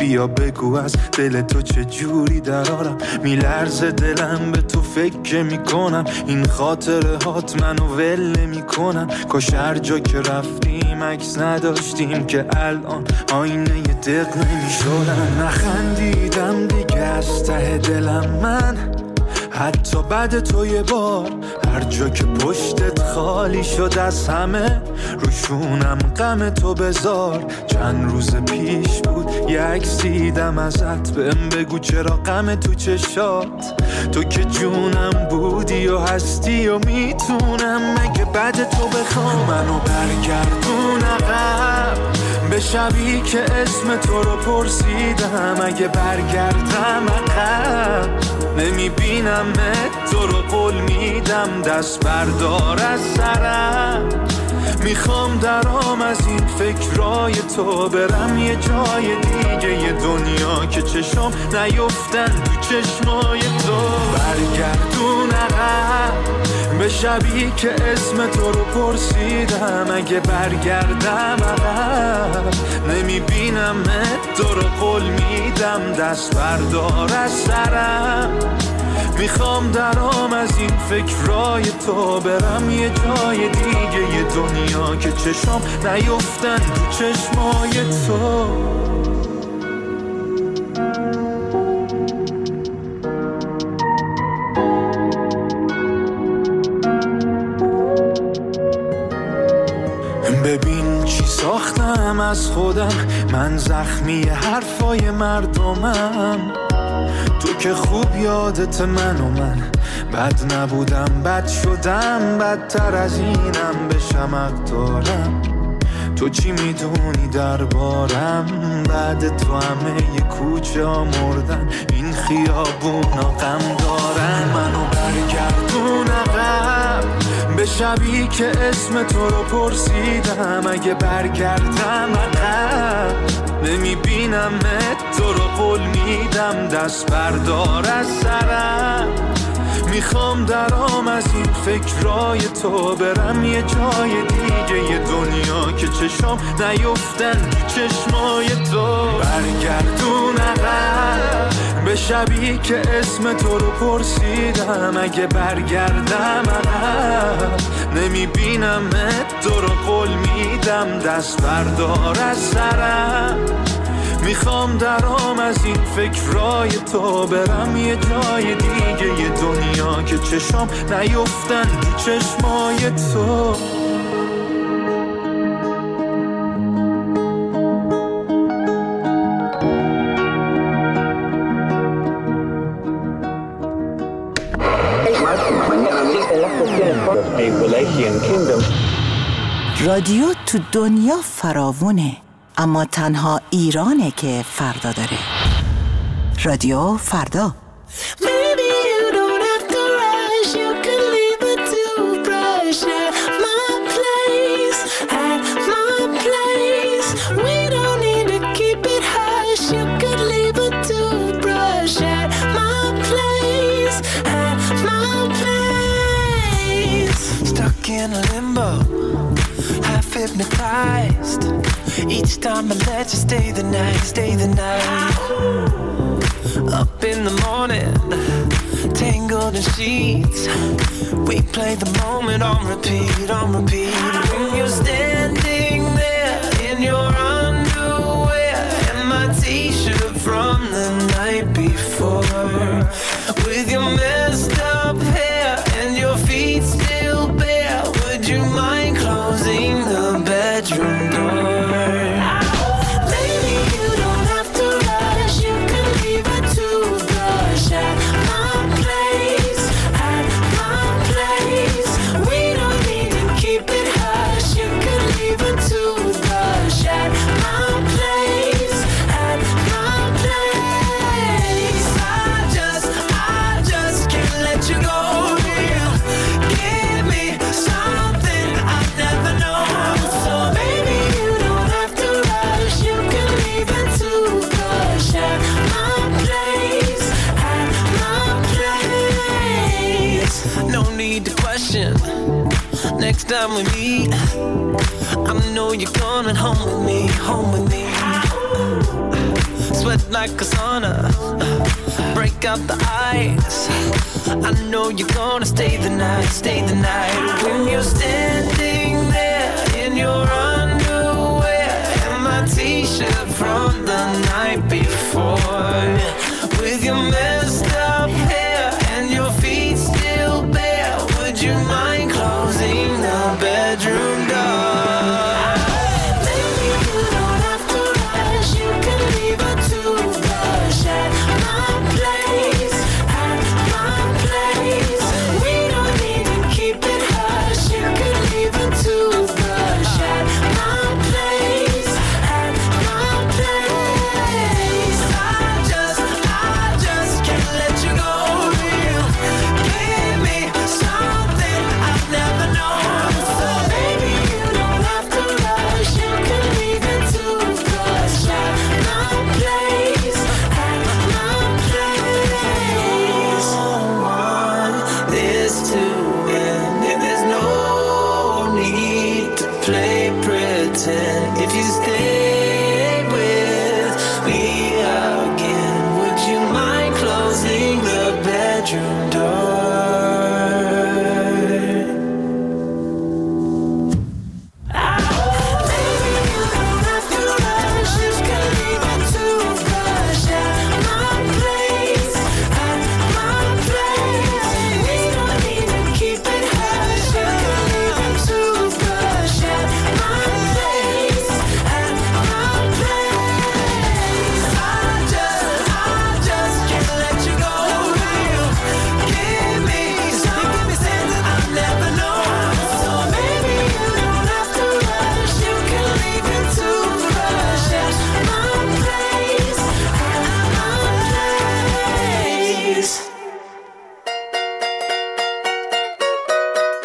بیا بگو از دل تو چه جوری درارم میلرزه دلم به تو فکر می‌کنم. این خاطره هات منو ول نمی‌کنم کاش هر جا که رفتیم عکس نداشتیم که الان آینه دق نمی‌شدن. نخندیدم دیگه از ته دلم من. حتی بعد تو یه بار هر جا که پشتت خالی شد از همه روشونم غم تو بذار. چند روز پیش عکس دیدم ازت. بهم بگو چرا غم تو چشات. تو که جونم بودی و هستی و می‌تونم. مگه بعد تو بخوام منو برگردون عقب؟ به شبی که اسم تو رو پرسیدم اگه برگردم عقب؟ نمی‌بینم تو رو قول میدم دست بردار از سرم. می‌خوام درام از این فکرای تو برم یه جای دیگه یه دنیا که چشم نیفتن تو چشمای تو. برگردون عقب به شبی که اسم تو رو پرسیدم. اگه برگردم عقب نمی‌بینم تو رو قول میدم. دست بردار از سرم. می‌خوام درام از این فکرای تو برم یه جای دیگه یه دنیا که چشم نیفتن تو چشمای تو. ببین چی ساختم از خودم؟ من زخمی حرفای مردمم. تو که خوب یادت من و من بد نبودم بد شدم بدتر از اینم به شمق دارم تو چی می‌دونی دربارم؟ بعد تو همه یه کوچه مردن این خیابونا غم دارن. منو برگردون عقب. به شبی که اسم تو رو پرسیدم اگه برگردم عقب نمی‌بینم تو رو قول میدم دست بردار از سرم. می‌خوام درام از این فکرای تو برم یه جای دیگه یه دنیا که چشم نیفتن چشمای تو برگردون عقب. به شبی که اسم تو رو پرسیدم اگه برگردم عقب. نمی‌بینم تو رو قول میدم دست بردار از سرم. می‌خوام درام از این فکرای تو برم یه جای دیگه یه دنیا که چشم نیفتن تو چشمای تو. رادیو تو دنیا فراوونه اما تنها ایرانه که فردا داره. رادیو فردا. Hypnotized. Each time I let you stay the night, stay the night. Up in the morning, tangled in sheets. We play the moment on repeat, on repeat. When you're standing there in your underwear and my t-shirt from the night before, with your messed Next time we meet I know you're coming home with me, home with me. Sweat like a sauna Break up the ice. I know you're gonna stay the night, stay the night. When you're standing there in your underwear And my t-shirt from the night before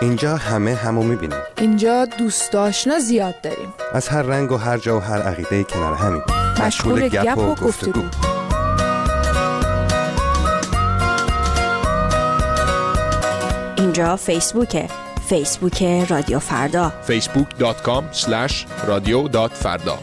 اینجا همه همو می‌بینیم اینجا دوست آشنا زیاد داریم. از هر رنگ و هر جا و هر عقیده کنار همین. مشغول گپ و گفتگو. اینجا فیسبوکه. فیسبوک رادیو فردا. facebook.com رادیو فردا